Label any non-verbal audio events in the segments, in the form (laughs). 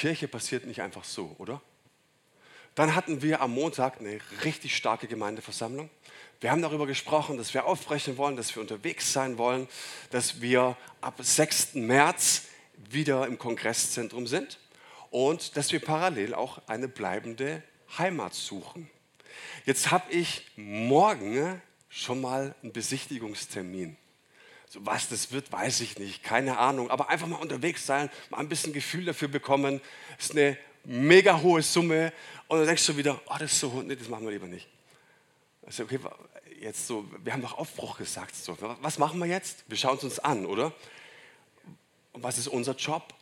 Kirche passiert nicht einfach so, oder? Dann hatten wir am Montag eine richtig starke Gemeindeversammlung. Wir haben darüber gesprochen, dass wir aufbrechen wollen, dass wir unterwegs sein wollen, dass wir ab 6. März wieder im Kongresszentrum sind und dass wir parallel auch eine bleibende Heimat suchen. Jetzt habe ich morgen schon mal einen Besichtigungstermin. So was das wird, weiß ich nicht, keine Ahnung. Aber einfach mal unterwegs sein, mal ein bisschen Gefühl dafür bekommen. Das ist eine mega hohe Summe. Und dann denkst du wieder, oh, das ist so, nee, das machen wir lieber nicht. Also, okay, jetzt so, wir haben doch Aufbruch gesagt. So, was machen wir jetzt? Wir schauen es uns an, oder? Und was ist unser Job?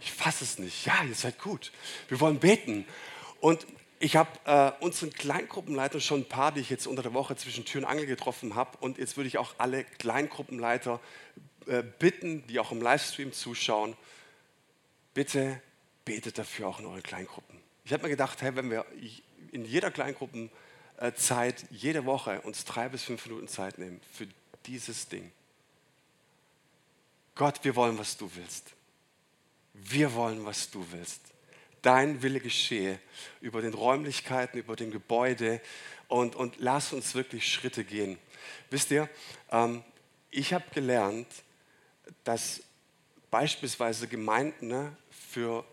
Ich fasse es nicht. Ja, ihr seid gut. Wir wollen beten. Und ich habe äh, unseren Kleingruppenleiter schon ein paar, die ich jetzt unter der Woche zwischen Tür und Angel getroffen habe. Und jetzt würde ich auch alle Kleingruppenleiter äh, bitten, die auch im Livestream zuschauen, bitte betet dafür auch in euren Kleingruppen. Ich habe mir gedacht, hey, wenn wir in jeder Kleingruppenzeit, jede Woche uns drei bis fünf Minuten Zeit nehmen für dieses Ding. Gott, wir wollen, was du willst. Wir wollen, was du willst dein Wille geschehe über den Räumlichkeiten, über den Gebäude und, und lass uns wirklich Schritte gehen. Wisst ihr, ähm, ich habe gelernt, dass beispielsweise Gemeinden ne, für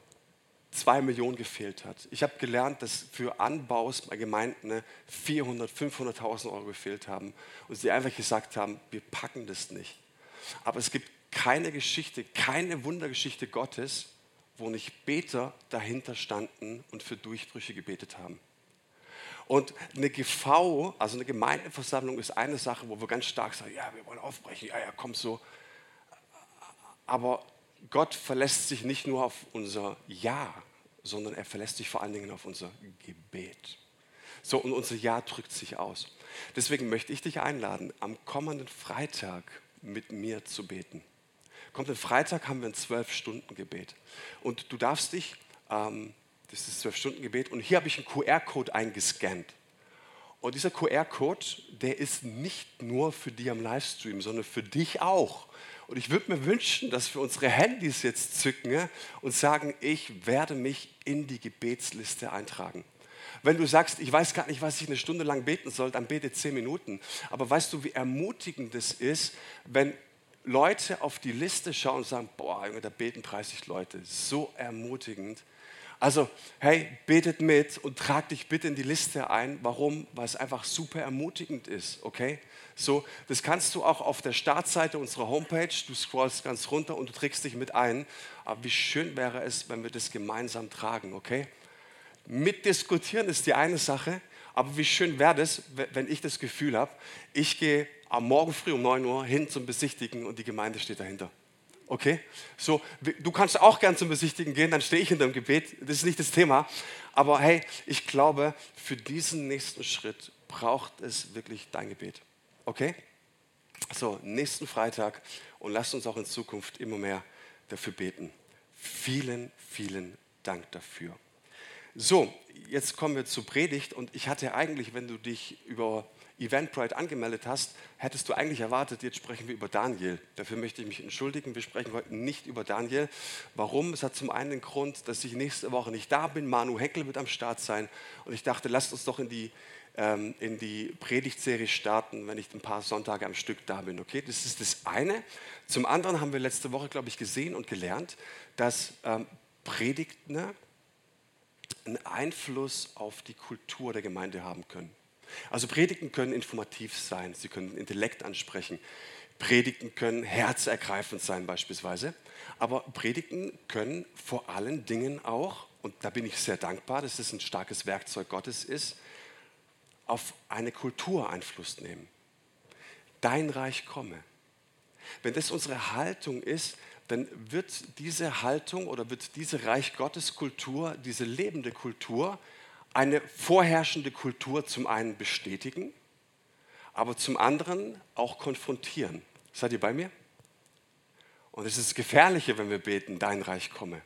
zwei Millionen gefehlt hat. Ich habe gelernt, dass für Anbaus bei Gemeinden ne, 400, 500.000 Euro gefehlt haben und sie einfach gesagt haben, wir packen das nicht. Aber es gibt keine Geschichte, keine Wundergeschichte Gottes, wo nicht Beter dahinter standen und für Durchbrüche gebetet haben. Und eine GV, also eine Gemeindeversammlung, ist eine Sache, wo wir ganz stark sagen, ja, wir wollen aufbrechen, ja, ja, komm so. Aber Gott verlässt sich nicht nur auf unser Ja, sondern er verlässt sich vor allen Dingen auf unser Gebet. So, und unser Ja drückt sich aus. Deswegen möchte ich dich einladen, am kommenden Freitag mit mir zu beten. Kommenden Freitag haben wir ein Zwölf-Stunden-Gebet. Und du darfst dich, ähm, das ist das Zwölf-Stunden-Gebet, und hier habe ich einen QR-Code eingescannt. Und dieser QR-Code, der ist nicht nur für die am Livestream, sondern für dich auch. Und ich würde mir wünschen, dass wir unsere Handys jetzt zücken und sagen, ich werde mich in die Gebetsliste eintragen. Wenn du sagst, ich weiß gar nicht, was ich eine Stunde lang beten soll, dann bete zehn Minuten. Aber weißt du, wie ermutigend es ist, wenn Leute auf die Liste schauen und sagen, boah, da beten 30 Leute. So ermutigend. Also, hey, betet mit und trag dich bitte in die Liste ein. Warum? Weil es einfach super ermutigend ist, okay? So, das kannst du auch auf der Startseite unserer Homepage. Du scrollst ganz runter und du trägst dich mit ein. Aber wie schön wäre es, wenn wir das gemeinsam tragen, okay? Mitdiskutieren ist die eine Sache, aber wie schön wäre es, wenn ich das Gefühl habe, ich gehe am Morgen früh um 9 Uhr hin zum Besichtigen und die Gemeinde steht dahinter. Okay? So, du kannst auch gern zum Besichtigen gehen, dann stehe ich hinter dem Gebet. Das ist nicht das Thema. Aber hey, ich glaube, für diesen nächsten Schritt braucht es wirklich dein Gebet. Okay? So, nächsten Freitag und lasst uns auch in Zukunft immer mehr dafür beten. Vielen, vielen Dank dafür. So, jetzt kommen wir zur Predigt und ich hatte eigentlich, wenn du dich über Eventbrite angemeldet hast, hättest du eigentlich erwartet, jetzt sprechen wir über Daniel. Dafür möchte ich mich entschuldigen. Wir sprechen heute nicht über Daniel. Warum? Es hat zum einen den Grund, dass ich nächste Woche nicht da bin. Manu Heckel wird am Start sein. Und ich dachte, lasst uns doch in die, ähm, in die Predigtserie starten, wenn ich ein paar Sonntage am Stück da bin. Okay, das ist das eine. Zum anderen haben wir letzte Woche, glaube ich, gesehen und gelernt, dass ähm, Predigten einen Einfluss auf die Kultur der Gemeinde haben können. Also Predigten können informativ sein, sie können Intellekt ansprechen. Predigten können herzergreifend sein beispielsweise. Aber Predigten können vor allen Dingen auch, und da bin ich sehr dankbar, dass es ein starkes Werkzeug Gottes ist, auf eine Kultur Einfluss nehmen. Dein Reich komme. Wenn das unsere Haltung ist, dann wird diese Haltung oder wird diese Reich Gottes Kultur, diese lebende Kultur, eine vorherrschende Kultur zum einen bestätigen, aber zum anderen auch konfrontieren. Seid ihr bei mir? Und es ist das Gefährliche, wenn wir beten, dein Reich komme.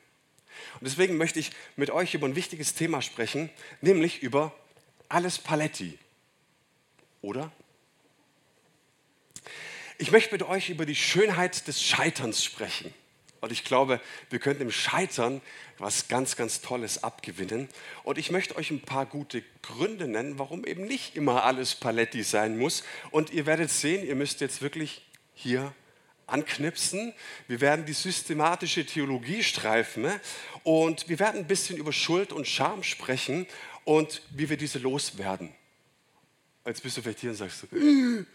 Und deswegen möchte ich mit euch über ein wichtiges Thema sprechen, nämlich über alles Paletti. Oder? Ich möchte mit euch über die Schönheit des Scheiterns sprechen. Und ich glaube, wir können im Scheitern was ganz, ganz Tolles abgewinnen. Und ich möchte euch ein paar gute Gründe nennen, warum eben nicht immer alles Paletti sein muss. Und ihr werdet sehen, ihr müsst jetzt wirklich hier anknipsen. Wir werden die systematische Theologie streifen ne? und wir werden ein bisschen über Schuld und Scham sprechen und wie wir diese loswerden. Jetzt bist du vielleicht hier und sagst,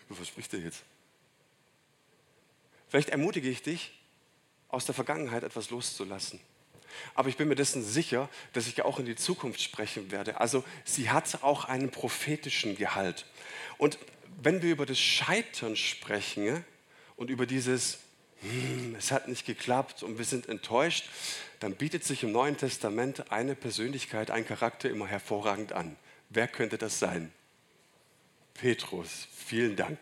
was spricht der jetzt? Vielleicht ermutige ich dich, aus der Vergangenheit etwas loszulassen. Aber ich bin mir dessen sicher, dass ich auch in die Zukunft sprechen werde. Also sie hat auch einen prophetischen Gehalt. Und wenn wir über das Scheitern sprechen und über dieses, hm, es hat nicht geklappt und wir sind enttäuscht, dann bietet sich im Neuen Testament eine Persönlichkeit, ein Charakter immer hervorragend an. Wer könnte das sein? Petrus. Vielen Dank.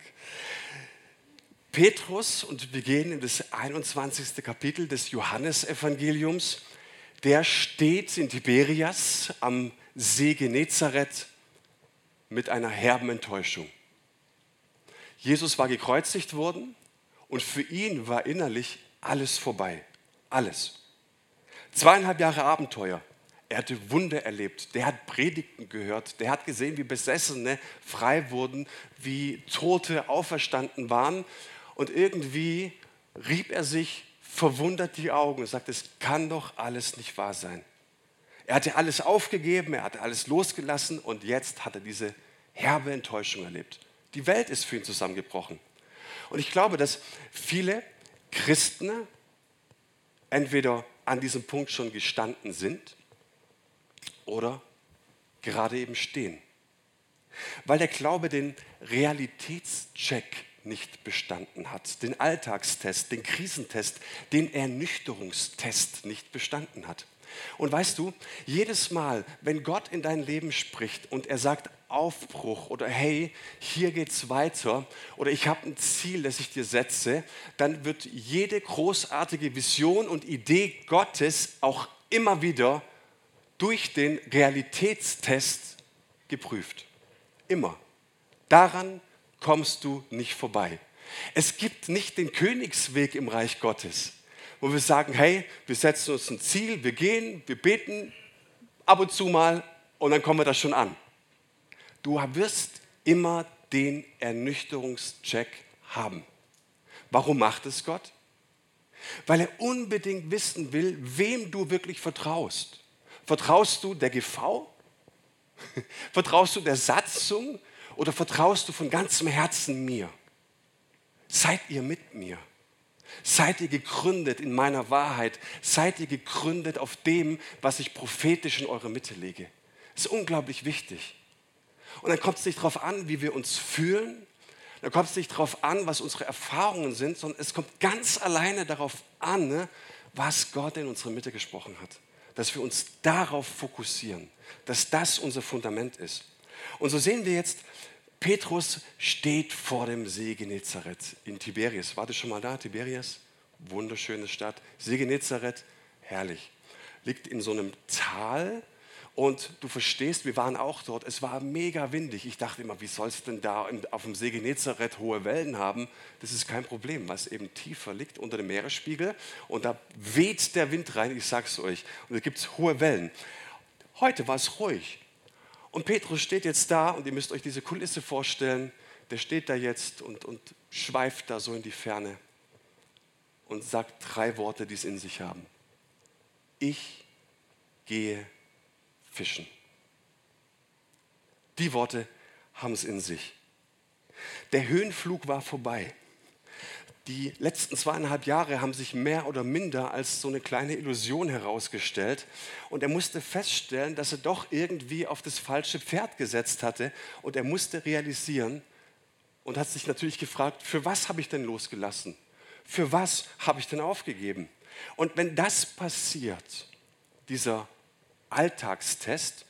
Petrus, und wir gehen in das 21. Kapitel des Johannesevangeliums, der steht in Tiberias am See Genezareth mit einer herben Enttäuschung. Jesus war gekreuzigt worden und für ihn war innerlich alles vorbei. Alles. Zweieinhalb Jahre Abenteuer. Er hatte Wunder erlebt. Der hat Predigten gehört. Der hat gesehen, wie Besessene frei wurden, wie Tote auferstanden waren. Und irgendwie rieb er sich verwundert die Augen und sagte, es kann doch alles nicht wahr sein. Er hatte alles aufgegeben, er hatte alles losgelassen und jetzt hat er diese herbe Enttäuschung erlebt. Die Welt ist für ihn zusammengebrochen. Und ich glaube, dass viele Christen entweder an diesem Punkt schon gestanden sind oder gerade eben stehen. Weil der Glaube den Realitätscheck nicht bestanden hat, den Alltagstest, den Krisentest, den Ernüchterungstest nicht bestanden hat. Und weißt du, jedes Mal, wenn Gott in dein Leben spricht und er sagt Aufbruch oder hey, hier geht's weiter oder ich habe ein Ziel, das ich dir setze, dann wird jede großartige Vision und Idee Gottes auch immer wieder durch den Realitätstest geprüft. Immer. Daran kommst du nicht vorbei. Es gibt nicht den Königsweg im Reich Gottes, wo wir sagen, hey, wir setzen uns ein Ziel, wir gehen, wir beten ab und zu mal und dann kommen wir da schon an. Du wirst immer den Ernüchterungscheck haben. Warum macht es Gott? Weil er unbedingt wissen will, wem du wirklich vertraust. Vertraust du der GV? (laughs) Vertraust du der Satzung? Oder vertraust du von ganzem Herzen mir? Seid ihr mit mir? Seid ihr gegründet in meiner Wahrheit? Seid ihr gegründet auf dem, was ich prophetisch in eure Mitte lege? Das ist unglaublich wichtig. Und dann kommt es nicht darauf an, wie wir uns fühlen, dann kommt es nicht darauf an, was unsere Erfahrungen sind, sondern es kommt ganz alleine darauf an, was Gott in unsere Mitte gesprochen hat. Dass wir uns darauf fokussieren, dass das unser Fundament ist. Und so sehen wir jetzt, Petrus steht vor dem See Genezareth in Tiberias. War das schon mal da, Tiberias? Wunderschöne Stadt. See Genezareth, herrlich. Liegt in so einem Tal und du verstehst, wir waren auch dort. Es war mega windig. Ich dachte immer, wie soll es denn da auf dem See Genezareth hohe Wellen haben? Das ist kein Problem, weil es eben tiefer liegt unter dem Meeresspiegel und da weht der Wind rein, ich sag's euch. Und da gibt es hohe Wellen. Heute war es ruhig. Und Petrus steht jetzt da und ihr müsst euch diese Kulisse vorstellen. Der steht da jetzt und, und schweift da so in die Ferne und sagt drei Worte, die es in sich haben. Ich gehe fischen. Die Worte haben es in sich. Der Höhenflug war vorbei die letzten zweieinhalb Jahre haben sich mehr oder minder als so eine kleine Illusion herausgestellt. Und er musste feststellen, dass er doch irgendwie auf das falsche Pferd gesetzt hatte. Und er musste realisieren und hat sich natürlich gefragt, für was habe ich denn losgelassen? Für was habe ich denn aufgegeben? Und wenn das passiert, dieser Alltagstest,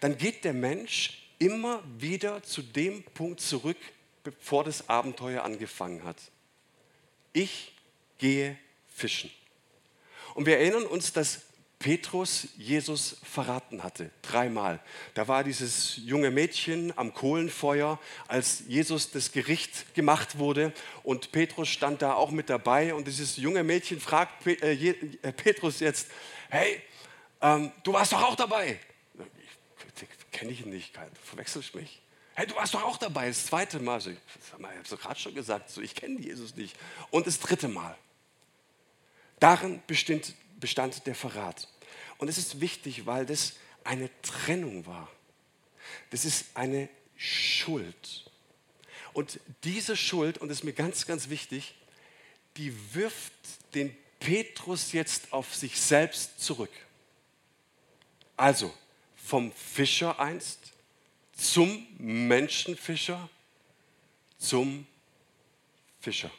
dann geht der Mensch immer wieder zu dem Punkt zurück, bevor das Abenteuer angefangen hat ich gehe fischen. Und wir erinnern uns, dass Petrus Jesus verraten hatte, dreimal. Da war dieses junge Mädchen am Kohlenfeuer, als Jesus das Gericht gemacht wurde und Petrus stand da auch mit dabei und dieses junge Mädchen fragt äh, äh, Petrus jetzt, hey, ähm, du warst doch auch dabei. Kenne ich ihn nicht, verwechselst mich? Hey, du warst doch auch dabei, das zweite Mal. Ich, ich habe es gerade schon gesagt, so, ich kenne Jesus nicht. Und das dritte Mal. Darin bestand, bestand der Verrat. Und es ist wichtig, weil das eine Trennung war. Das ist eine Schuld. Und diese Schuld, und das ist mir ganz, ganz wichtig, die wirft den Petrus jetzt auf sich selbst zurück. Also vom Fischer einst zum Menschenfischer, zum Fischer.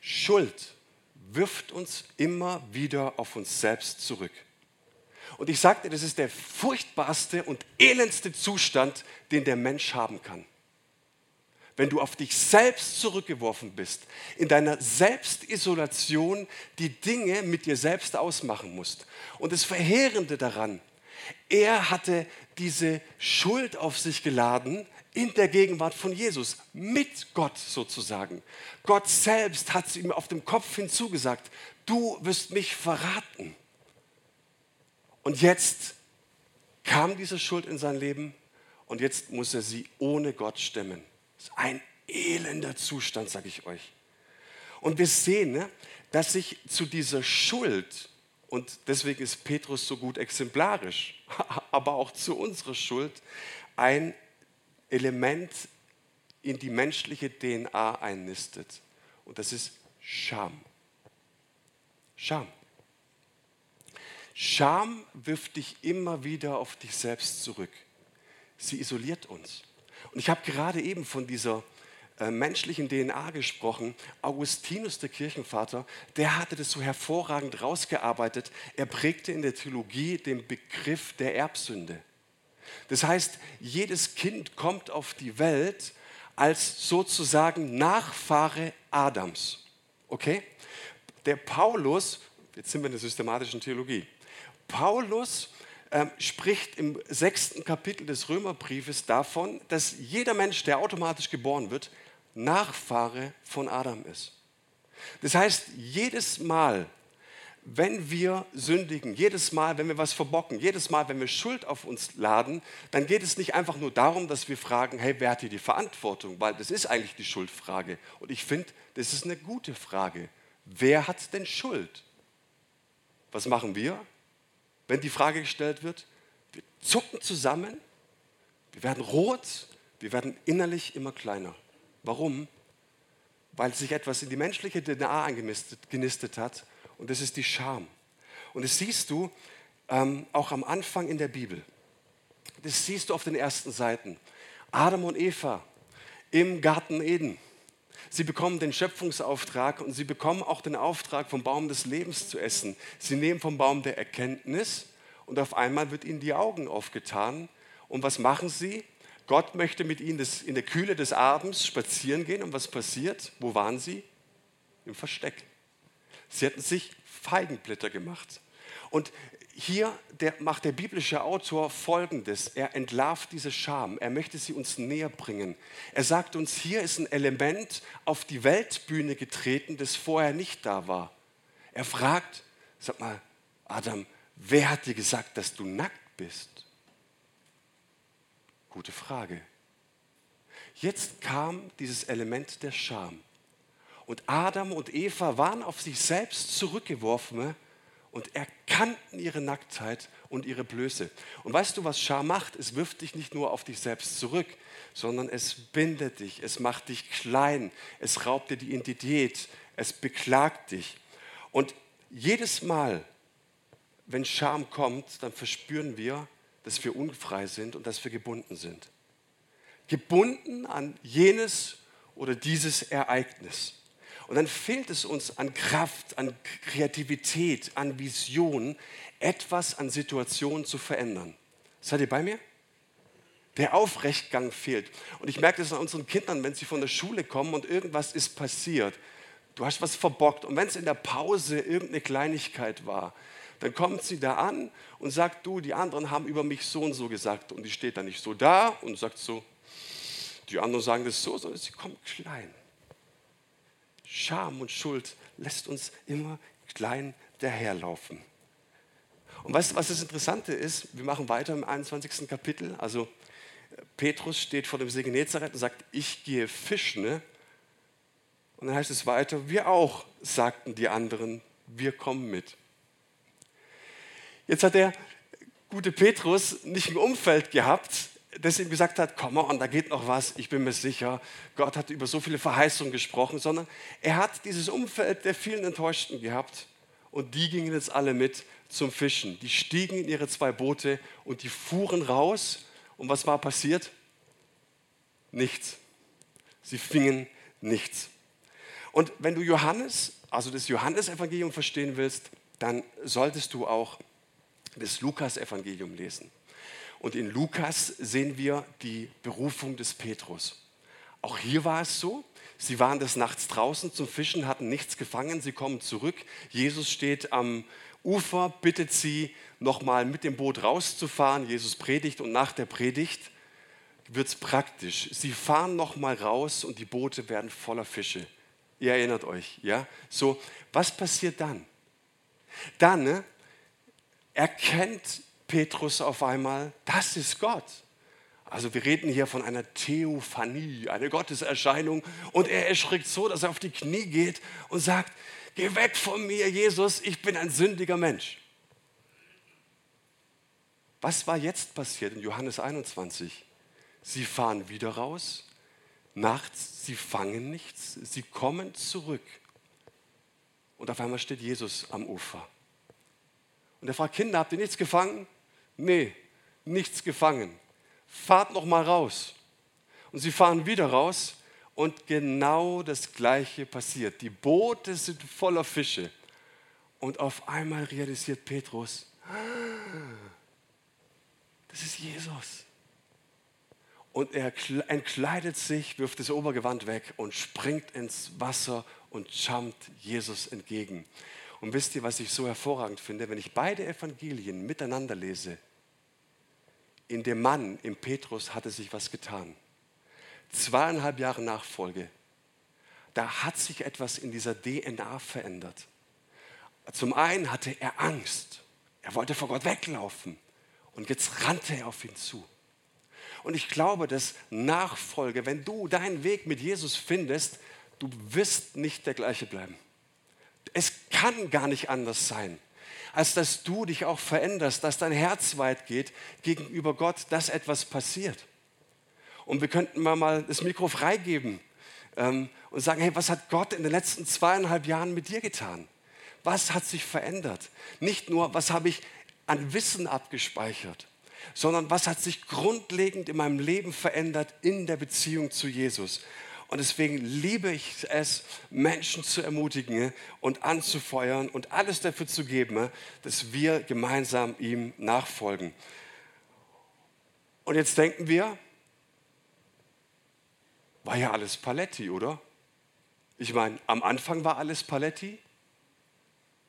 Schuld wirft uns immer wieder auf uns selbst zurück. Und ich sagte, das ist der furchtbarste und elendste Zustand, den der Mensch haben kann. Wenn du auf dich selbst zurückgeworfen bist, in deiner Selbstisolation die Dinge mit dir selbst ausmachen musst. Und das Verheerende daran, er hatte diese Schuld auf sich geladen in der Gegenwart von Jesus, mit Gott sozusagen. Gott selbst hat ihm auf dem Kopf hinzugesagt, du wirst mich verraten. Und jetzt kam diese Schuld in sein Leben und jetzt muss er sie ohne Gott stemmen. Das ist ein elender Zustand, sage ich euch. Und wir sehen, ne, dass sich zu dieser Schuld, und deswegen ist Petrus so gut exemplarisch, (laughs) aber auch zu unserer Schuld ein Element in die menschliche DNA einnistet. Und das ist Scham. Scham. Scham wirft dich immer wieder auf dich selbst zurück. Sie isoliert uns. Und ich habe gerade eben von dieser äh, menschlichen DNA gesprochen. Augustinus, der Kirchenvater, der hatte das so hervorragend rausgearbeitet. Er prägte in der Theologie den Begriff der Erbsünde. Das heißt, jedes Kind kommt auf die Welt als sozusagen Nachfahre Adams. Okay? Der Paulus, jetzt sind wir in der systematischen Theologie, Paulus ähm, spricht im sechsten Kapitel des Römerbriefes davon, dass jeder Mensch, der automatisch geboren wird, Nachfahre von Adam ist. Das heißt, jedes Mal, wenn wir sündigen, jedes Mal, wenn wir was verbocken, jedes Mal, wenn wir Schuld auf uns laden, dann geht es nicht einfach nur darum, dass wir fragen, hey, wer hat hier die Verantwortung? Weil das ist eigentlich die Schuldfrage. Und ich finde, das ist eine gute Frage. Wer hat denn Schuld? Was machen wir, wenn die Frage gestellt wird? Wir zucken zusammen, wir werden rot, wir werden innerlich immer kleiner. Warum? Weil sich etwas in die menschliche DNA eingenistet hat und das ist die Scham. Und das siehst du ähm, auch am Anfang in der Bibel. Das siehst du auf den ersten Seiten. Adam und Eva im Garten Eden. Sie bekommen den Schöpfungsauftrag und sie bekommen auch den Auftrag, vom Baum des Lebens zu essen. Sie nehmen vom Baum der Erkenntnis und auf einmal wird ihnen die Augen aufgetan. Und was machen sie? Gott möchte mit ihnen in der Kühle des Abends spazieren gehen. Und was passiert? Wo waren sie? Im Versteck. Sie hatten sich Feigenblätter gemacht. Und hier der, macht der biblische Autor Folgendes. Er entlarvt diese Scham. Er möchte sie uns näher bringen. Er sagt uns, hier ist ein Element auf die Weltbühne getreten, das vorher nicht da war. Er fragt, sag mal, Adam, wer hat dir gesagt, dass du nackt bist? Gute Frage. Jetzt kam dieses Element der Scham. Und Adam und Eva waren auf sich selbst zurückgeworfen und erkannten ihre Nacktheit und ihre Blöße. Und weißt du, was Scham macht? Es wirft dich nicht nur auf dich selbst zurück, sondern es bindet dich, es macht dich klein, es raubt dir die Identität, es beklagt dich. Und jedes Mal, wenn Scham kommt, dann verspüren wir, dass wir unfrei sind und dass wir gebunden sind. Gebunden an jenes oder dieses Ereignis. Und dann fehlt es uns an Kraft, an Kreativität, an Vision, etwas an Situationen zu verändern. Seid ihr bei mir? Der Aufrechtgang fehlt. Und ich merke das an unseren Kindern, wenn sie von der Schule kommen und irgendwas ist passiert. Du hast was verbockt. Und wenn es in der Pause irgendeine Kleinigkeit war, Dann kommt sie da an und sagt, du, die anderen haben über mich so und so gesagt. Und die steht dann nicht so da und sagt so, die anderen sagen das so, sondern sie kommt klein. Scham und Schuld lässt uns immer klein daherlaufen. Und weißt du, was das Interessante ist? Wir machen weiter im 21. Kapitel. Also Petrus steht vor dem See Genezareth und sagt, ich gehe fischen. Ne? Und dann heißt es weiter, wir auch, sagten die anderen, wir kommen mit. Jetzt hat der gute Petrus nicht ein Umfeld gehabt, das ihm gesagt hat, komm mal, da geht noch was, ich bin mir sicher, Gott hat über so viele Verheißungen gesprochen, sondern er hat dieses Umfeld der vielen Enttäuschten gehabt und die gingen jetzt alle mit zum Fischen. Die stiegen in ihre zwei Boote und die fuhren raus und was war passiert? Nichts. Sie fingen nichts. Und wenn du Johannes, also das Johannesevangelium verstehen willst, dann solltest du auch das Lukas-Evangelium lesen. Und in Lukas sehen wir die Berufung des Petrus. Auch hier war es so, sie waren des Nachts draußen zum Fischen, hatten nichts gefangen, sie kommen zurück. Jesus steht am Ufer, bittet sie, nochmal mit dem Boot rauszufahren. Jesus predigt und nach der Predigt wird es praktisch. Sie fahren nochmal raus und die Boote werden voller Fische. Ihr erinnert euch, ja? So, was passiert dann? Dann ne, erkennt Petrus auf einmal, das ist Gott. Also wir reden hier von einer Theophanie, eine Gotteserscheinung. Und er erschrickt so, dass er auf die Knie geht und sagt, geh weg von mir, Jesus, ich bin ein sündiger Mensch. Was war jetzt passiert in Johannes 21? Sie fahren wieder raus, nachts, sie fangen nichts, sie kommen zurück. Und auf einmal steht Jesus am Ufer. Und er fragt, Kinder, habt ihr nichts gefangen? Nee, nichts gefangen. Fahrt noch mal raus. Und sie fahren wieder raus und genau das Gleiche passiert. Die Boote sind voller Fische. Und auf einmal realisiert Petrus, das ist Jesus. Und er entkleidet sich, wirft das Obergewand weg und springt ins Wasser und jumpt Jesus entgegen. Und wisst ihr, was ich so hervorragend finde? Wenn ich beide Evangelien miteinander lese, in dem Mann, im Petrus, hatte sich was getan zweieinhalb Jahre Nachfolge, da hat sich etwas in dieser DNA verändert. Zum einen hatte er Angst. Er wollte vor Gott weglaufen. Und jetzt rannte er auf ihn zu. Und ich glaube, dass Nachfolge, wenn du deinen Weg mit Jesus findest, du wirst nicht der gleiche bleiben. Es kann gar nicht anders sein, als dass du dich auch veränderst, dass dein Herz weit geht gegenüber Gott, dass etwas passiert. Und wir könnten mal das Mikro freigeben ähm, und sagen, hey, was hat Gott in den letzten zweieinhalb Jahren mit dir getan? Was hat sich verändert? Nicht nur, was habe ich an Wissen abgespeichert, sondern was hat sich grundlegend in meinem Leben verändert in der Beziehung zu Jesus. Und deswegen liebe ich es, Menschen zu ermutigen und anzufeuern und alles dafür zu geben, dass wir gemeinsam ihm nachfolgen. Und jetzt denken wir, war ja alles Paletti, oder? Ich meine, am Anfang war alles Paletti,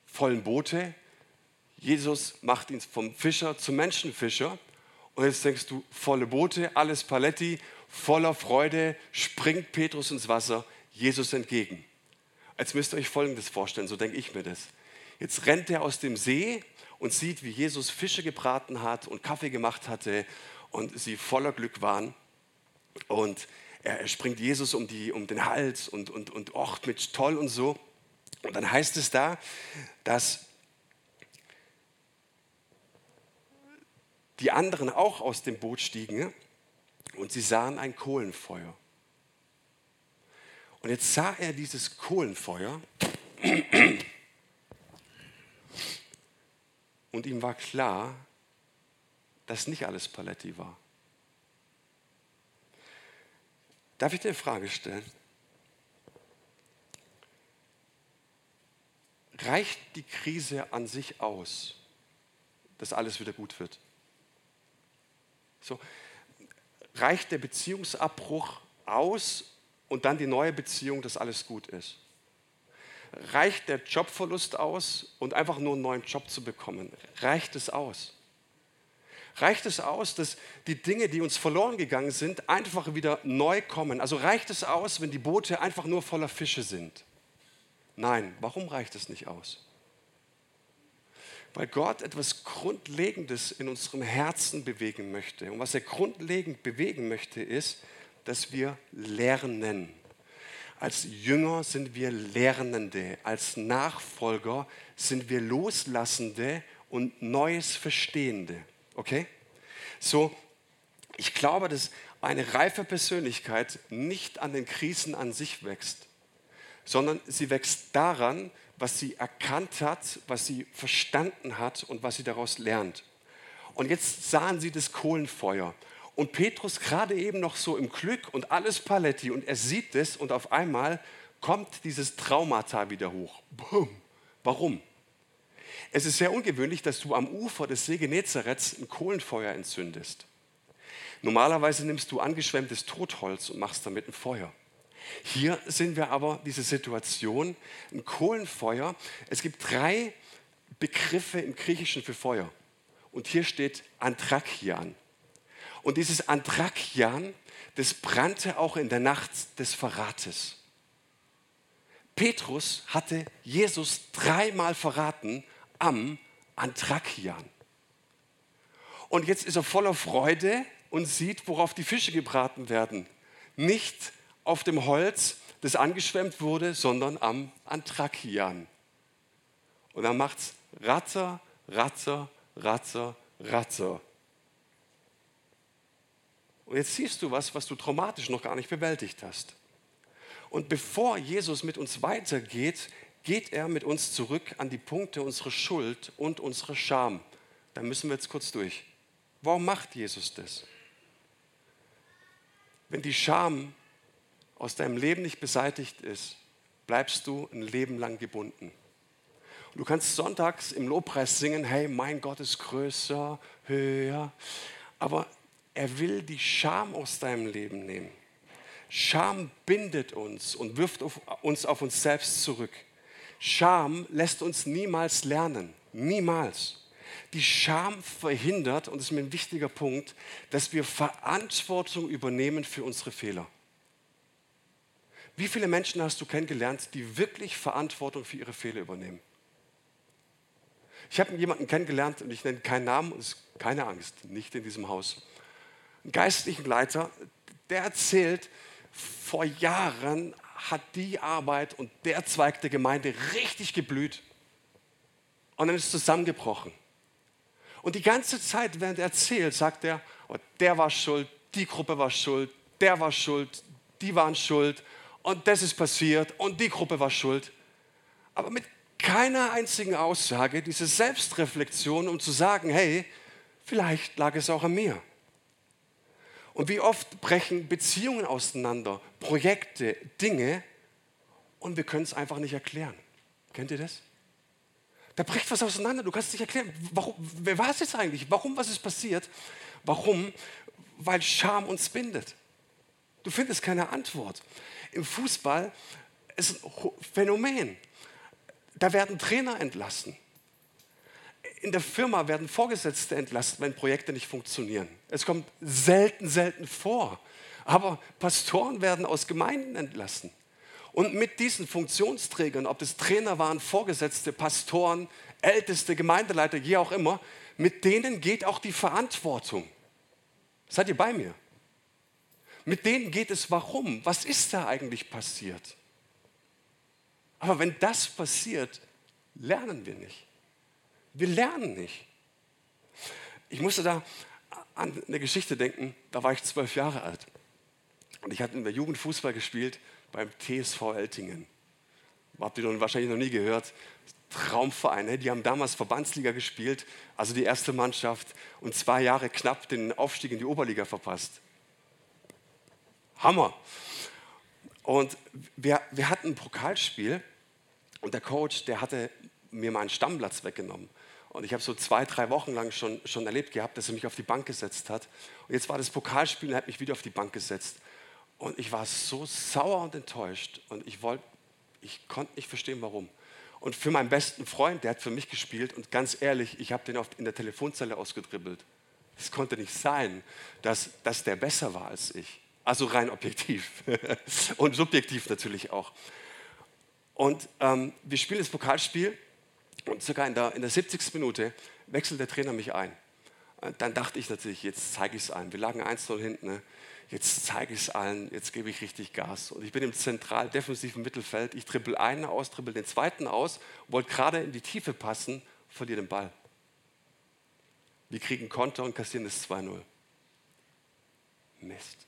vollen Boote. Jesus macht ihn vom Fischer zum Menschenfischer. Und jetzt denkst du, volle Boote, alles Paletti, voller Freude springt Petrus ins Wasser, Jesus entgegen. Jetzt müsst ihr euch Folgendes vorstellen, so denke ich mir das. Jetzt rennt er aus dem See und sieht, wie Jesus Fische gebraten hat und Kaffee gemacht hatte und sie voller Glück waren. Und er springt Jesus um, die, um den Hals und, und, und ocht mit toll und so. Und dann heißt es da, dass die anderen auch aus dem Boot stiegen und sie sahen ein Kohlenfeuer. Und jetzt sah er dieses Kohlenfeuer und ihm war klar, dass nicht alles Paletti war. Darf ich dir eine Frage stellen? Reicht die Krise an sich aus, dass alles wieder gut wird? So, reicht der Beziehungsabbruch aus und dann die neue Beziehung, dass alles gut ist? reicht der Jobverlust aus und einfach nur einen neuen Job zu bekommen? Reicht es aus? Reicht es aus, dass die Dinge, die uns verloren gegangen sind, einfach wieder neu kommen? Also reicht es aus, wenn die Boote einfach nur voller Fische sind? Nein, warum reicht es nicht aus? Weil Gott etwas Grundlegendes in unserem Herzen bewegen möchte. Und was er grundlegend bewegen möchte, ist, dass wir lernen. Als Jünger sind wir Lernende, als Nachfolger sind wir Loslassende und Neues Verstehende. Okay? So, ich glaube, dass eine reife Persönlichkeit nicht an den Krisen an sich wächst, sondern sie wächst daran, was sie erkannt hat, was sie verstanden hat und was sie daraus lernt. Und jetzt sahen sie das Kohlenfeuer. Und Petrus gerade eben noch so im Glück und alles Paletti und er sieht es und auf einmal kommt dieses Traumata wieder hoch. Boom. Warum? Es ist sehr ungewöhnlich, dass du am Ufer des See Genezareth ein Kohlenfeuer entzündest. Normalerweise nimmst du angeschwemmtes Totholz und machst damit ein Feuer. Hier sehen wir aber diese Situation, ein Kohlenfeuer. Es gibt drei Begriffe im Griechischen für Feuer. Und hier steht Anthrakian. Und dieses Anthrakian, das brannte auch in der Nacht des Verrates. Petrus hatte Jesus dreimal verraten am Anthrakian. Und jetzt ist er voller Freude und sieht, worauf die Fische gebraten werden. Nicht auf dem Holz, das angeschwemmt wurde, sondern am Anthrakian. Und dann macht es Ratzer, Ratzer, Ratzer, Ratzer. Und jetzt siehst du was, was du traumatisch noch gar nicht bewältigt hast. Und bevor Jesus mit uns weitergeht, geht er mit uns zurück an die Punkte unserer Schuld und unserer Scham. Da müssen wir jetzt kurz durch. Warum macht Jesus das? Wenn die Scham aus deinem Leben nicht beseitigt ist, bleibst du ein Leben lang gebunden. Und du kannst sonntags im Lobpreis singen, hey, mein Gott ist größer, höher. Aber er will die Scham aus deinem Leben nehmen. Scham bindet uns und wirft auf uns auf uns selbst zurück. Scham lässt uns niemals lernen. Niemals. Die Scham verhindert, und das ist mir ein wichtiger Punkt, dass wir Verantwortung übernehmen für unsere Fehler. Wie viele Menschen hast du kennengelernt, die wirklich Verantwortung für ihre Fehler übernehmen? Ich habe jemanden kennengelernt, und ich nenne keinen Namen, ist keine Angst, nicht in diesem Haus. Einen geistlichen Leiter, der erzählt, vor Jahren hat die Arbeit und der Zweig der Gemeinde richtig geblüht. Und dann ist es zusammengebrochen. Und die ganze Zeit, während er erzählt, sagt er, oh, der war schuld, die Gruppe war schuld, der war schuld, die waren schuld und das ist passiert und die Gruppe war schuld. Aber mit keiner einzigen Aussage diese Selbstreflexion, um zu sagen, hey, vielleicht lag es auch an mir. Und wie oft brechen Beziehungen auseinander, Projekte, Dinge und wir können es einfach nicht erklären. Kennt ihr das? Da bricht was auseinander, du kannst es nicht erklären. Warum, wer war es jetzt eigentlich? Warum, was ist passiert? Warum? Weil Scham uns bindet. Du findest keine Antwort im Fußball ist ein Phänomen. Da werden Trainer entlassen. In der Firma werden Vorgesetzte entlassen, wenn Projekte nicht funktionieren. Es kommt selten, selten vor. Aber Pastoren werden aus Gemeinden entlassen. Und mit diesen Funktionsträgern, ob das Trainer waren, Vorgesetzte, Pastoren, Älteste, Gemeindeleiter, je auch immer, mit denen geht auch die Verantwortung. Seid ihr bei mir? Mit denen geht es warum? Was ist da eigentlich passiert? Aber wenn das passiert, lernen wir nicht. Wir lernen nicht. Ich musste da an eine Geschichte denken, da war ich zwölf Jahre alt. Und ich hatte in der Jugend Fußball gespielt beim TSV Eltingen. Habt ihr wahrscheinlich noch nie gehört. Traumverein. Ne? Die haben damals Verbandsliga gespielt, also die erste Mannschaft, und zwei Jahre knapp den Aufstieg in die Oberliga verpasst. Hammer. Und wir, wir hatten ein Pokalspiel und der Coach, der hatte mir meinen Stammplatz weggenommen. Und ich habe so zwei, drei Wochen lang schon, schon erlebt gehabt, dass er mich auf die Bank gesetzt hat. Und jetzt war das Pokalspiel und er hat mich wieder auf die Bank gesetzt. Und ich war so sauer und enttäuscht. Und ich wollte ich konnte nicht verstehen, warum. Und für meinen besten Freund, der hat für mich gespielt und ganz ehrlich, ich habe den oft in der Telefonzelle ausgedribbelt. Es konnte nicht sein, dass, dass der besser war als ich. Also rein objektiv (laughs) und subjektiv natürlich auch. Und ähm, wir spielen das Pokalspiel und sogar in der, in der 70. Minute wechselt der Trainer mich ein. Dann dachte ich natürlich, jetzt zeige ich es allen. Wir lagen 1-0 hinten. Ne? Jetzt zeige ich es allen, jetzt gebe ich richtig Gas. Und ich bin im zentral defensiven Mittelfeld. Ich trippel einen aus, trippel den zweiten aus, wollte gerade in die Tiefe passen, verliere den Ball. Wir kriegen Konter und kassieren es 2-0. Mist.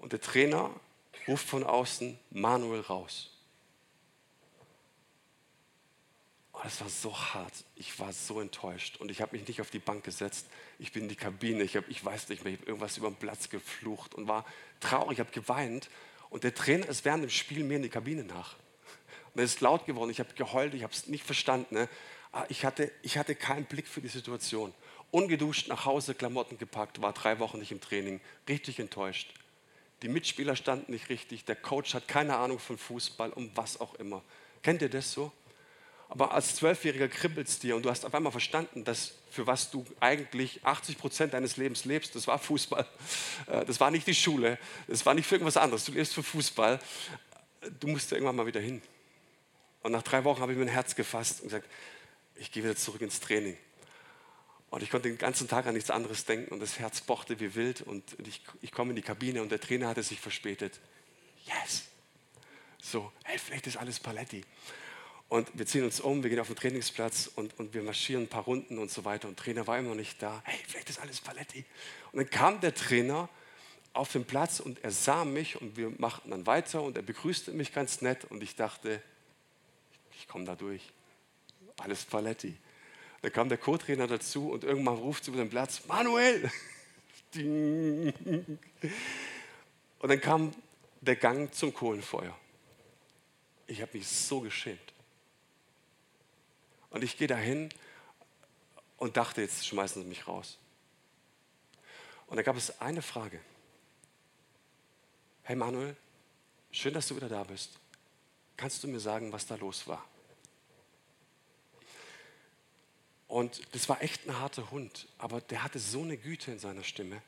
Und der Trainer ruft von außen Manuel raus. Oh, das war so hart. Ich war so enttäuscht und ich habe mich nicht auf die Bank gesetzt. Ich bin in die Kabine. Ich, hab, ich weiß nicht mehr, ich habe irgendwas über den Platz geflucht und war traurig. Ich habe geweint und der Trainer ist während dem Spiel mir in die Kabine nach. Und er ist laut geworden. Ich habe geheult. Ich habe es nicht verstanden. Ne? Ah, ich, hatte, ich hatte keinen Blick für die Situation. Ungeduscht nach Hause, Klamotten gepackt, war drei Wochen nicht im Training. Richtig enttäuscht. Die Mitspieler standen nicht richtig. Der Coach hat keine Ahnung von Fußball, um was auch immer. Kennt ihr das so? Aber als Zwölfjähriger kribbelt es dir und du hast auf einmal verstanden, dass für was du eigentlich 80 Prozent deines Lebens lebst, das war Fußball. Äh, das war nicht die Schule, das war nicht für irgendwas anderes. Du lebst für Fußball. Du musst irgendwann mal wieder hin. Und nach drei Wochen habe ich mein Herz gefasst und gesagt, ich gehe wieder zurück ins Training. Und ich konnte den ganzen Tag an nichts anderes denken und das Herz pochte wie wild und ich, ich komme in die Kabine und der Trainer hatte sich verspätet. Yes! So, hey, vielleicht ist alles Paletti. Und wir ziehen uns um, wir gehen auf den Trainingsplatz und, und wir marschieren ein paar Runden und so weiter. Und der Trainer war immer noch nicht da. Hey, vielleicht ist alles Paletti. Und dann kam der Trainer auf den Platz und er sah mich und wir machten dann weiter und er begrüßte mich ganz nett und ich dachte, ich komme da durch. Alles Paletti. Dann kam der Co-Trainer dazu und irgendwann ruft sie über den Platz, Manuel! (laughs) Und dann kam der Gang zum Kohlenfeuer. Ich habe mich so geschämt. Und ich gehe dahin und dachte, jetzt schmeißen sie mich raus. Und da gab es eine Frage. Hey Manuel, schön, dass du wieder da bist. Kannst du mir sagen, was da los war? Und das war echt ein harter Hund, aber der hatte so eine Güte in seiner Stimme,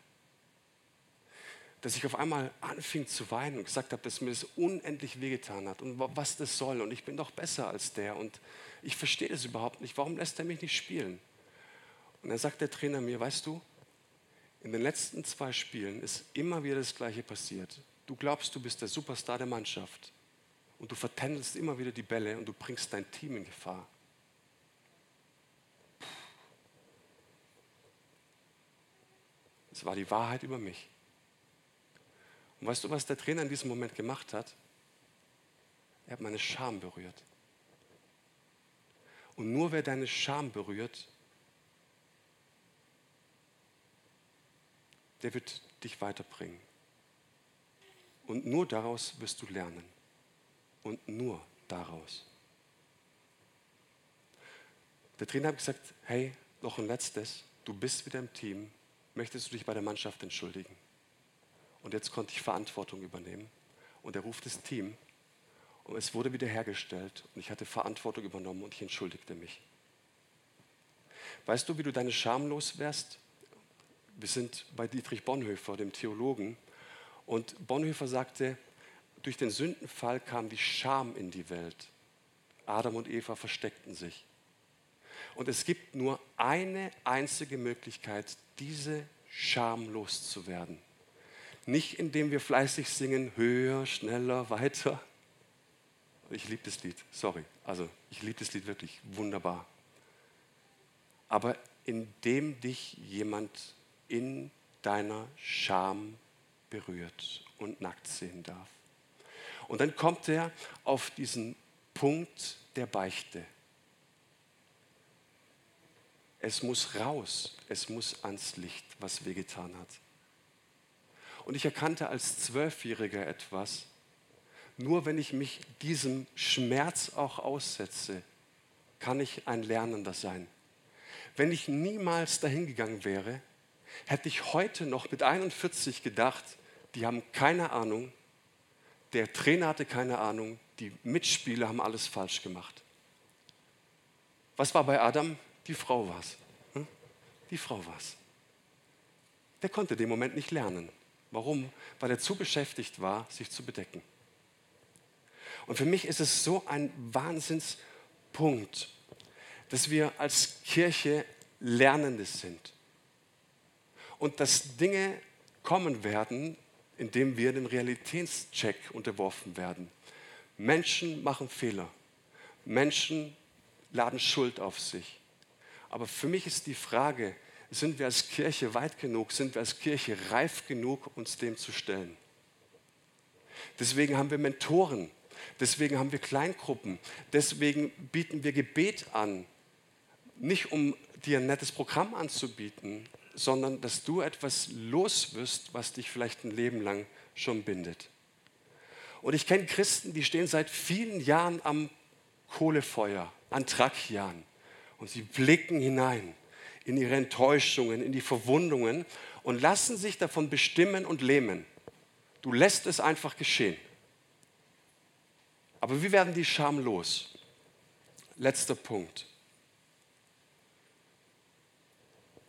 dass ich auf einmal anfing zu weinen und gesagt habe, dass mir das unendlich wehgetan hat und was das soll. Und ich bin doch besser als der. Und ich verstehe das überhaupt nicht. Warum lässt er mich nicht spielen? Und dann sagt der Trainer mir, weißt du, in den letzten zwei Spielen ist immer wieder das Gleiche passiert. Du glaubst, du bist der Superstar der Mannschaft und du vertändelst immer wieder die Bälle und du bringst dein Team in Gefahr. War die Wahrheit über mich. Und weißt du, was der Trainer in diesem Moment gemacht hat? Er hat meine Scham berührt. Und nur wer deine Scham berührt, der wird dich weiterbringen. Und nur daraus wirst du lernen. Und nur daraus. Der Trainer hat gesagt, hey, noch ein letztes, du bist wieder im Team, möchtest du dich bei der Mannschaft entschuldigen? Und jetzt konnte ich Verantwortung übernehmen. Und er ruft das Team und es wurde wiederhergestellt und ich hatte Verantwortung übernommen und ich entschuldigte mich. Weißt du, wie du deine Scham loswärst? Wir sind bei Dietrich Bonhoeffer, dem Theologen. Und Bonhoeffer sagte, durch den Sündenfall kam die Scham in die Welt. Adam und Eva versteckten sich. Und es gibt nur eine einzige Möglichkeit, diese Scham loszuwerden. Nicht indem wir fleißig singen, höher, schneller, weiter, ich liebe das Lied, sorry. Also ich liebe das Lied wirklich wunderbar. Aber indem dich jemand in deiner Scham berührt und nackt sehen darf. Und dann kommt er auf diesen Punkt der Beichte. Es muss raus, es muss ans Licht, was wehgetan hat. Und ich erkannte als Zwölfjähriger etwas, nur wenn ich mich diesem Schmerz auch aussetze, kann ich ein Lernender sein. Wenn ich niemals dahin gegangen wäre, hätte ich heute noch mit 41 gedacht, die haben keine Ahnung, der Trainer hatte keine Ahnung, die Mitspieler haben alles falsch gemacht. Was war bei Adam? Die Frau war es. Hm? Die Frau war es. Der konnte den Moment nicht lernen. Warum? Weil er zu beschäftigt war, sich zu bedecken. Und für mich ist es so ein Wahnsinnspunkt, dass wir als Kirche Lernende sind. Und dass Dinge kommen werden, indem wir dem Realitätscheck unterworfen werden. Menschen machen Fehler. Menschen laden Schuld auf sich. Aber für mich ist die Frage, sind wir als Kirche weit genug, sind wir als Kirche reif genug, uns dem zu stellen? Deswegen haben wir Mentoren, deswegen haben wir Kleingruppen, deswegen bieten wir Gebet an. Nicht um dir ein nettes Programm anzubieten, sondern dass du etwas los wirst, was dich vielleicht ein Leben lang schon bindet. Und ich kenne Christen, die stehen seit vielen Jahren am Kohlefeuer, an Trakian. Und sie blicken hinein in ihre Enttäuschungen, in die Verwundungen und lassen sich davon bestimmen und lähmen. Du lässt es einfach geschehen. Aber wie werden die Scham los? Letzter Punkt.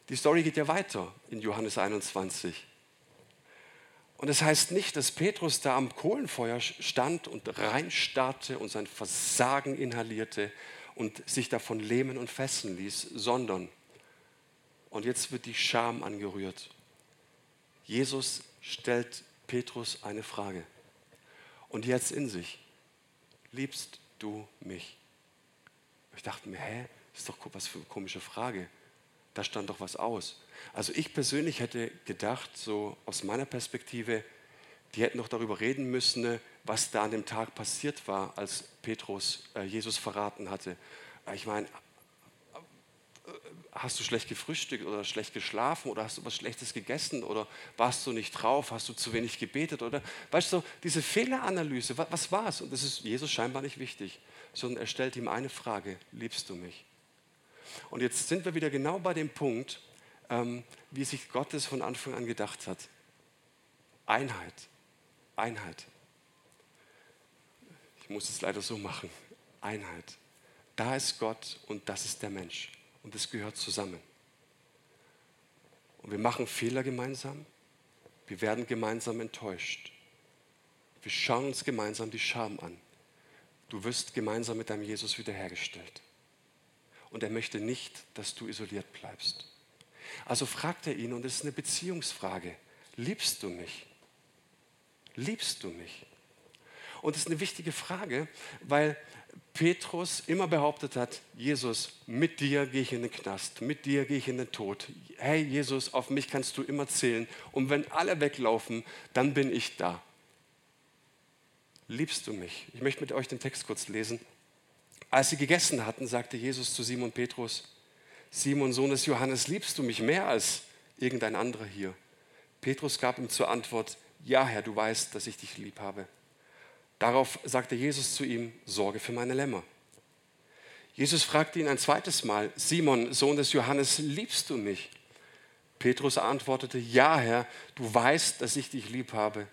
Die Story geht ja weiter in Johannes 21. Und es das heißt nicht, dass Petrus da am Kohlenfeuer stand und reinstarrte und sein Versagen inhalierte und sich davon lähmen und fesseln ließ, sondern, und jetzt wird die Scham angerührt, Jesus stellt Petrus eine Frage. Und jetzt in sich, liebst du mich? Ich dachte mir, hä, ist doch was für eine komische Frage. Da stand doch was aus. Also ich persönlich hätte gedacht, so aus meiner Perspektive, die hätten doch darüber reden müssen, was da an dem Tag passiert war, als Petrus äh, Jesus verraten hatte. Äh, ich meine, äh, hast du schlecht gefrühstückt oder schlecht geschlafen oder hast du was Schlechtes gegessen oder warst du nicht drauf, hast du zu wenig gebetet oder, weißt du, diese Fehleranalyse, was, was war es? Und das ist Jesus scheinbar nicht wichtig, sondern er stellt ihm eine Frage, liebst du mich? Und jetzt sind wir wieder genau bei dem Punkt, ähm, wie sich Gott es von Anfang an gedacht hat. Einheit. Einheit. Muss es leider so machen. Einheit. Da ist Gott und das ist der Mensch. Und es gehört zusammen. Und wir machen Fehler gemeinsam. Wir werden gemeinsam enttäuscht. Wir schauen uns gemeinsam die Scham an. Du wirst gemeinsam mit deinem Jesus wiederhergestellt und er möchte nicht, dass du isoliert bleibst. Also fragt er ihn und es ist eine Beziehungsfrage. Liebst du mich? Liebst du mich? Und das ist eine wichtige Frage, weil Petrus immer behauptet hat, Jesus, mit dir gehe ich in den Knast, mit dir gehe ich in den Tod. Hey Jesus, auf mich kannst du immer zählen. Und wenn alle weglaufen, dann bin ich da. Liebst du mich? Ich möchte mit euch den Text kurz lesen. Als sie gegessen hatten, sagte Jesus zu Simon Petrus, Simon, Sohn des Johannes, liebst du mich mehr als irgendein anderer hier? Petrus gab ihm zur Antwort, ja Herr, du weißt, dass ich dich lieb habe. Darauf sagte Jesus zu ihm, sorge für meine Lämmer. Jesus fragte ihn ein zweites Mal, Simon, Sohn des Johannes, liebst du mich? Petrus antwortete, ja Herr, du weißt, dass ich dich lieb habe.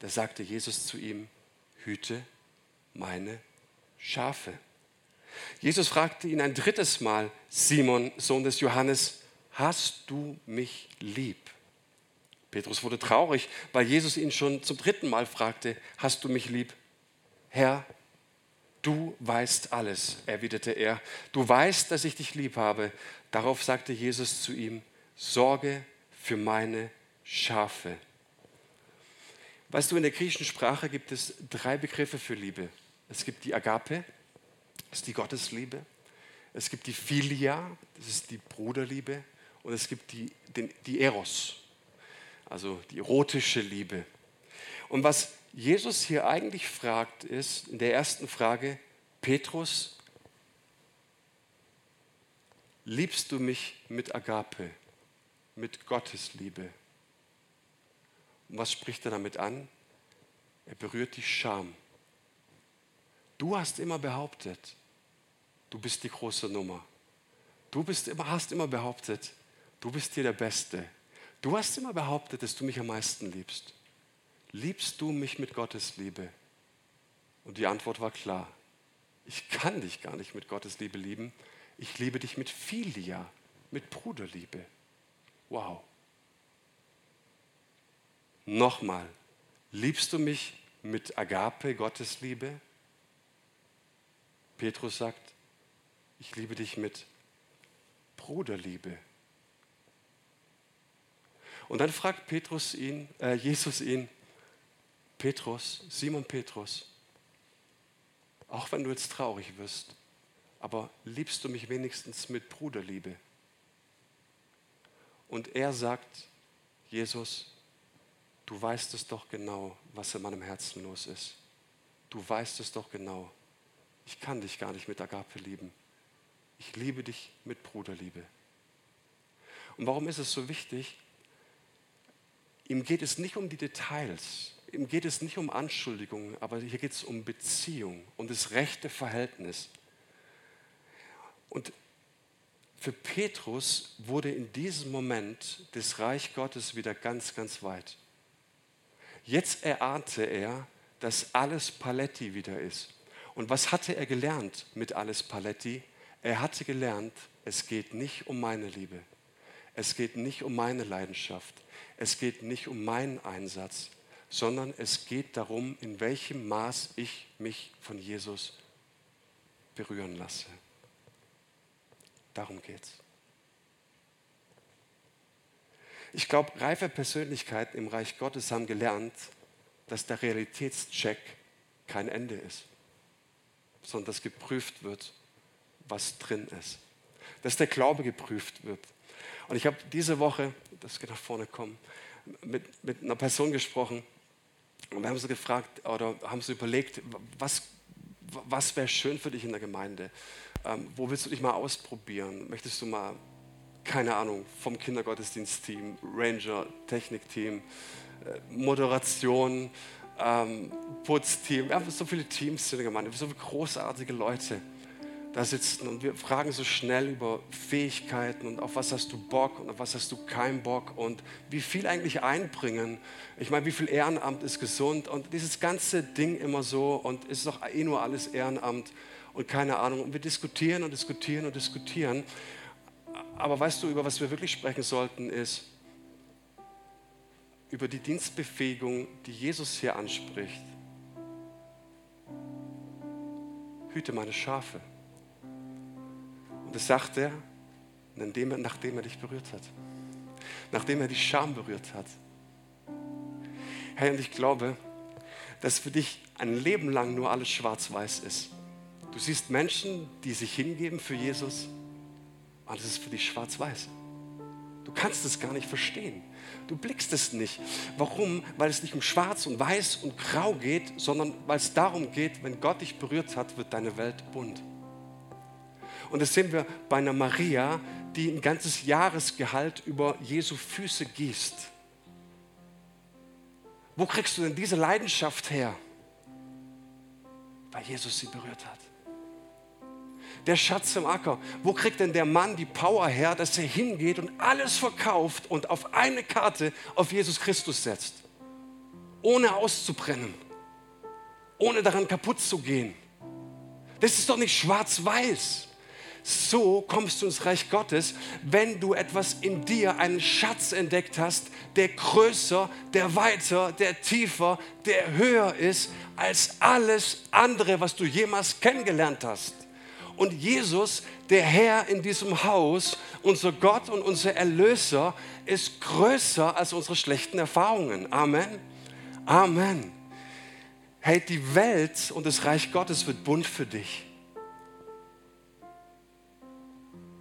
Da sagte Jesus zu ihm, hüte meine Schafe. Jesus fragte ihn ein drittes Mal, Simon, Sohn des Johannes, hast du mich lieb? Petrus wurde traurig, weil Jesus ihn schon zum dritten Mal fragte, hast du mich lieb? Herr, du weißt alles, erwiderte er. Du weißt, dass ich dich lieb habe. Darauf sagte Jesus zu ihm, sorge für meine Schafe. Weißt du, in der griechischen Sprache gibt es drei Begriffe für Liebe. Es gibt die Agape, das ist die Gottesliebe. Es gibt die Philia, das ist die Bruderliebe. Und es gibt die, den, die Eros, also die erotische Liebe. Und was Jesus hier eigentlich fragt, ist in der ersten Frage, Petrus, liebst du mich mit Agape, mit Gottes Liebe? Und was spricht er damit an? Er berührt die Scham. Du hast immer behauptet, du bist die große Nummer. Du bist immer, hast immer behauptet, du bist hier der Beste. Du hast immer behauptet, dass du mich am meisten liebst. Liebst du mich mit Gottes Liebe? Und die Antwort war klar. Ich kann dich gar nicht mit Gottes Liebe lieben. Ich liebe dich mit Philia, mit Bruderliebe. Wow. Nochmal, liebst du mich mit Agape, Gottes Liebe? Petrus sagt, ich liebe dich mit Bruderliebe. Und dann fragt Petrus ihn, äh, Jesus ihn, Petrus, Simon Petrus, auch wenn du jetzt traurig wirst, aber liebst du mich wenigstens mit Bruderliebe? Und er sagt, Jesus, du weißt es doch genau, was in meinem Herzen los ist. Du weißt es doch genau. Ich kann dich gar nicht mit Agape lieben. Ich liebe dich mit Bruderliebe. Und warum ist es so wichtig? Ihm geht es nicht um die Details, ihm geht es nicht um Anschuldigungen, aber hier geht es um Beziehung, um das rechte Verhältnis. Und für Petrus wurde in diesem Moment das Reich Gottes wieder ganz, ganz weit. Jetzt erahnte er, dass alles Paletti wieder ist. Und was hatte er gelernt mit alles Paletti? Er hatte gelernt, es geht nicht um meine Liebe. Es geht nicht um meine Leidenschaft. Es geht nicht um meinen Einsatz, sondern es geht darum, in welchem Maß ich mich von Jesus berühren lasse. Darum geht's. Ich glaube, reife Persönlichkeiten im Reich Gottes haben gelernt, dass der Realitätscheck kein Ende ist, sondern dass geprüft wird, was drin ist. Dass der Glaube geprüft wird. Und ich habe diese Woche, das geht nach vorne kommen, mit, mit einer Person gesprochen und wir haben sie gefragt oder haben sie überlegt, was, was wäre schön für dich in der Gemeinde? Ähm, wo willst du dich mal ausprobieren? Möchtest du mal, keine Ahnung, vom Kindergottesdienstteam, Ranger, Technikteam, äh, Moderation, ähm, Putzteam. Wir haben so viele Teams in der Gemeinde, so viele großartige Leute da sitzen und wir fragen so schnell über Fähigkeiten und auf was hast du Bock und auf was hast du keinen Bock und wie viel eigentlich einbringen. Ich meine, wie viel Ehrenamt ist gesund und dieses ganze Ding immer so und ist doch eh nur alles Ehrenamt und keine Ahnung. Und wir diskutieren und diskutieren und diskutieren. Aber weißt du, über was wir wirklich sprechen sollten, ist über die Dienstbefähigung, die Jesus hier anspricht. Hüte meine Schafe. Und das sagt er, nachdem er, nachdem er dich berührt hat. Nachdem er die Scham berührt hat. Herr, und ich glaube, dass für dich ein Leben lang nur alles schwarz-weiß ist. Du siehst Menschen, die sich hingeben für Jesus, und es ist für dich schwarz-weiß. Du kannst es gar nicht verstehen. Du blickst es nicht. Warum? Weil es nicht um Schwarz und Weiß und Grau geht, sondern weil es darum geht, wenn Gott dich berührt hat, wird deine Welt bunt. Und das sehen wir bei einer Maria, die ein ganzes Jahresgehalt über Jesu Füße gießt. Wo kriegst du denn diese Leidenschaft her? Weil Jesus sie berührt hat. Der Schatz im Acker. Wo kriegt denn der Mann die Power her, dass er hingeht und alles verkauft und auf eine Karte auf Jesus Christus setzt? Ohne auszubrennen. Ohne daran kaputt zu gehen. Das ist doch nicht schwarz-weiß. So kommst du ins Reich Gottes, wenn du etwas in dir, einen Schatz entdeckt hast, der größer, der weiter, der tiefer, der höher ist als alles andere, was du jemals kennengelernt hast. Und Jesus, der Herr in diesem Haus, unser Gott und unser Erlöser, ist größer als unsere schlechten Erfahrungen. Amen. Amen. Hey, die Welt und das Reich Gottes wird bunt für dich.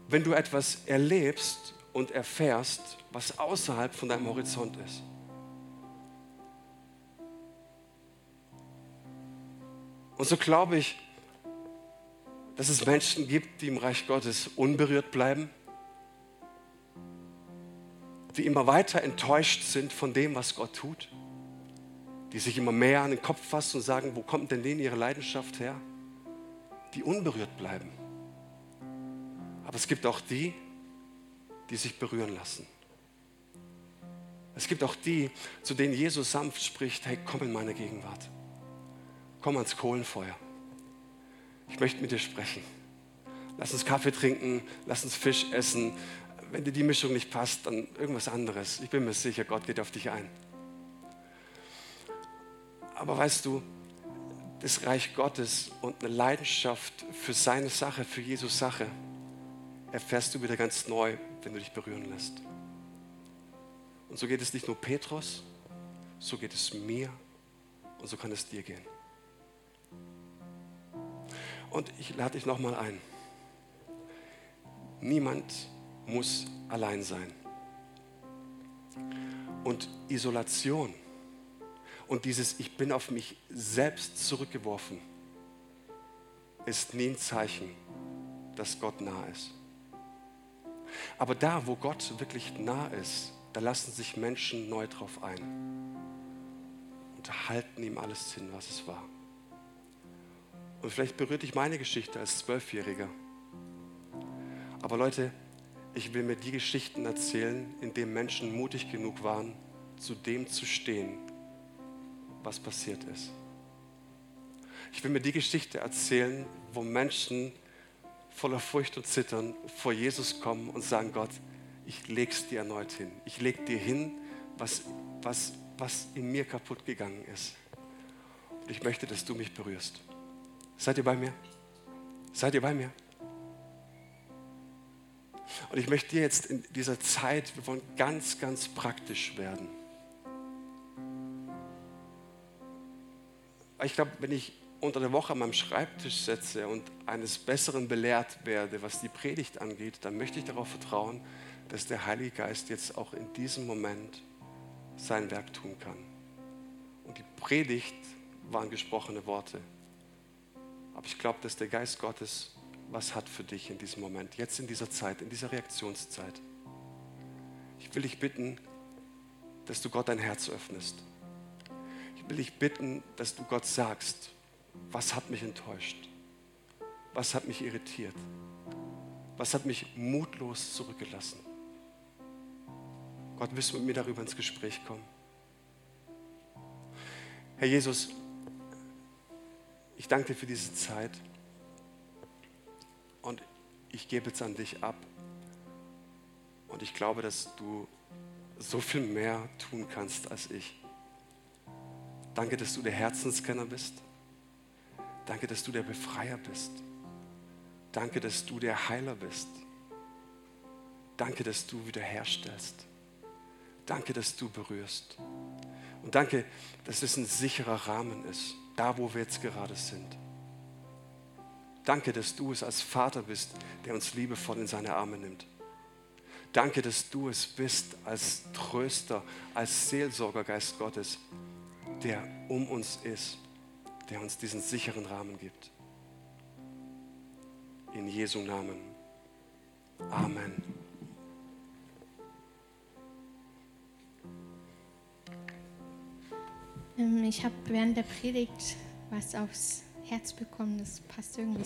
Wenn du etwas erlebst und erfährst, was außerhalb von deinem Horizont ist. Und so glaube ich, dass es Menschen gibt, die im Reich Gottes unberührt bleiben, die immer weiter enttäuscht sind von dem, was Gott tut, die sich immer mehr an den Kopf fassen und sagen, wo kommt denn denen ihre Leidenschaft her? Die unberührt bleiben. Aber es gibt auch die, die sich berühren lassen. Es gibt auch die, zu denen Jesus sanft spricht, hey, komm in meine Gegenwart. komm ans Kohlenfeuer. Ich möchte mit dir sprechen. Lass uns Kaffee trinken, lass uns Fisch essen. Wenn dir die Mischung nicht passt, dann irgendwas anderes. Ich bin mir sicher, Gott geht auf dich ein. Aber weißt du, das Reich Gottes und eine Leidenschaft für seine Sache, für Jesus Sache, erfährst du wieder ganz neu, wenn du dich berühren lässt. Und so geht es nicht nur Petrus, so geht es mir und so kann es dir gehen. Und ich lade dich nochmal ein. Niemand muss allein sein. Und Isolation und dieses Ich bin auf mich selbst zurückgeworfen ist nie ein Zeichen, dass Gott nah ist. Aber da, wo Gott wirklich nah ist, da lassen sich Menschen neu drauf ein und halten ihm alles hin, was es war. Und vielleicht berührt dich meine Geschichte als Zwölfjähriger. Aber Leute, ich will mir die Geschichten erzählen, in denen Menschen mutig genug waren, zu dem zu stehen, was passiert ist. Ich will mir die Geschichte erzählen, wo Menschen voller Furcht und Zittern vor Jesus kommen und sagen, Gott, ich leg's dir erneut hin. Ich leg dir hin, was, was, was in mir kaputt gegangen ist. Und ich möchte, dass du mich berührst. Seid ihr bei mir? Seid ihr bei mir? Und ich möchte dir jetzt in dieser Zeit, wir wollen ganz, ganz praktisch werden. Ich glaube, wenn ich unter der Woche an meinem Schreibtisch setze und eines Besseren belehrt werde, was die Predigt angeht, dann möchte ich darauf vertrauen, dass der Heilige Geist jetzt auch in diesem Moment sein Werk tun kann. Und die Predigt waren gesprochene Worte. Aber ich glaube, dass der Geist Gottes was hat für dich in diesem Moment, jetzt in dieser Zeit, in dieser Reaktionszeit. Ich will dich bitten, dass du Gott dein Herz öffnest. Ich will dich bitten, dass du Gott sagst, was hat mich enttäuscht? Was hat mich irritiert? Was hat mich mutlos zurückgelassen? Gott, willst du mit mir darüber ins Gespräch kommen? Herr Jesus, ich danke dir für diese Zeit und ich gebe jetzt an dich ab. Und ich glaube, dass du so viel mehr tun kannst als ich. Danke, dass du der Herzenskenner bist. Danke, dass du der Befreier bist. Danke, dass du der Heiler bist. Danke, dass du wiederherstellst. Danke, dass du berührst. Und danke, dass es ein sicherer Rahmen ist, da wo wir jetzt gerade sind. Danke, dass du es als Vater bist, der uns liebevoll in seine Arme nimmt. Danke, dass du es bist als Tröster, als Seelsorgergeist Gottes, der um uns ist der uns diesen sicheren Rahmen gibt. In Jesu Namen. Amen. Ähm, ich habe während der Predigt was aufs Herz bekommen, das passt irgendwie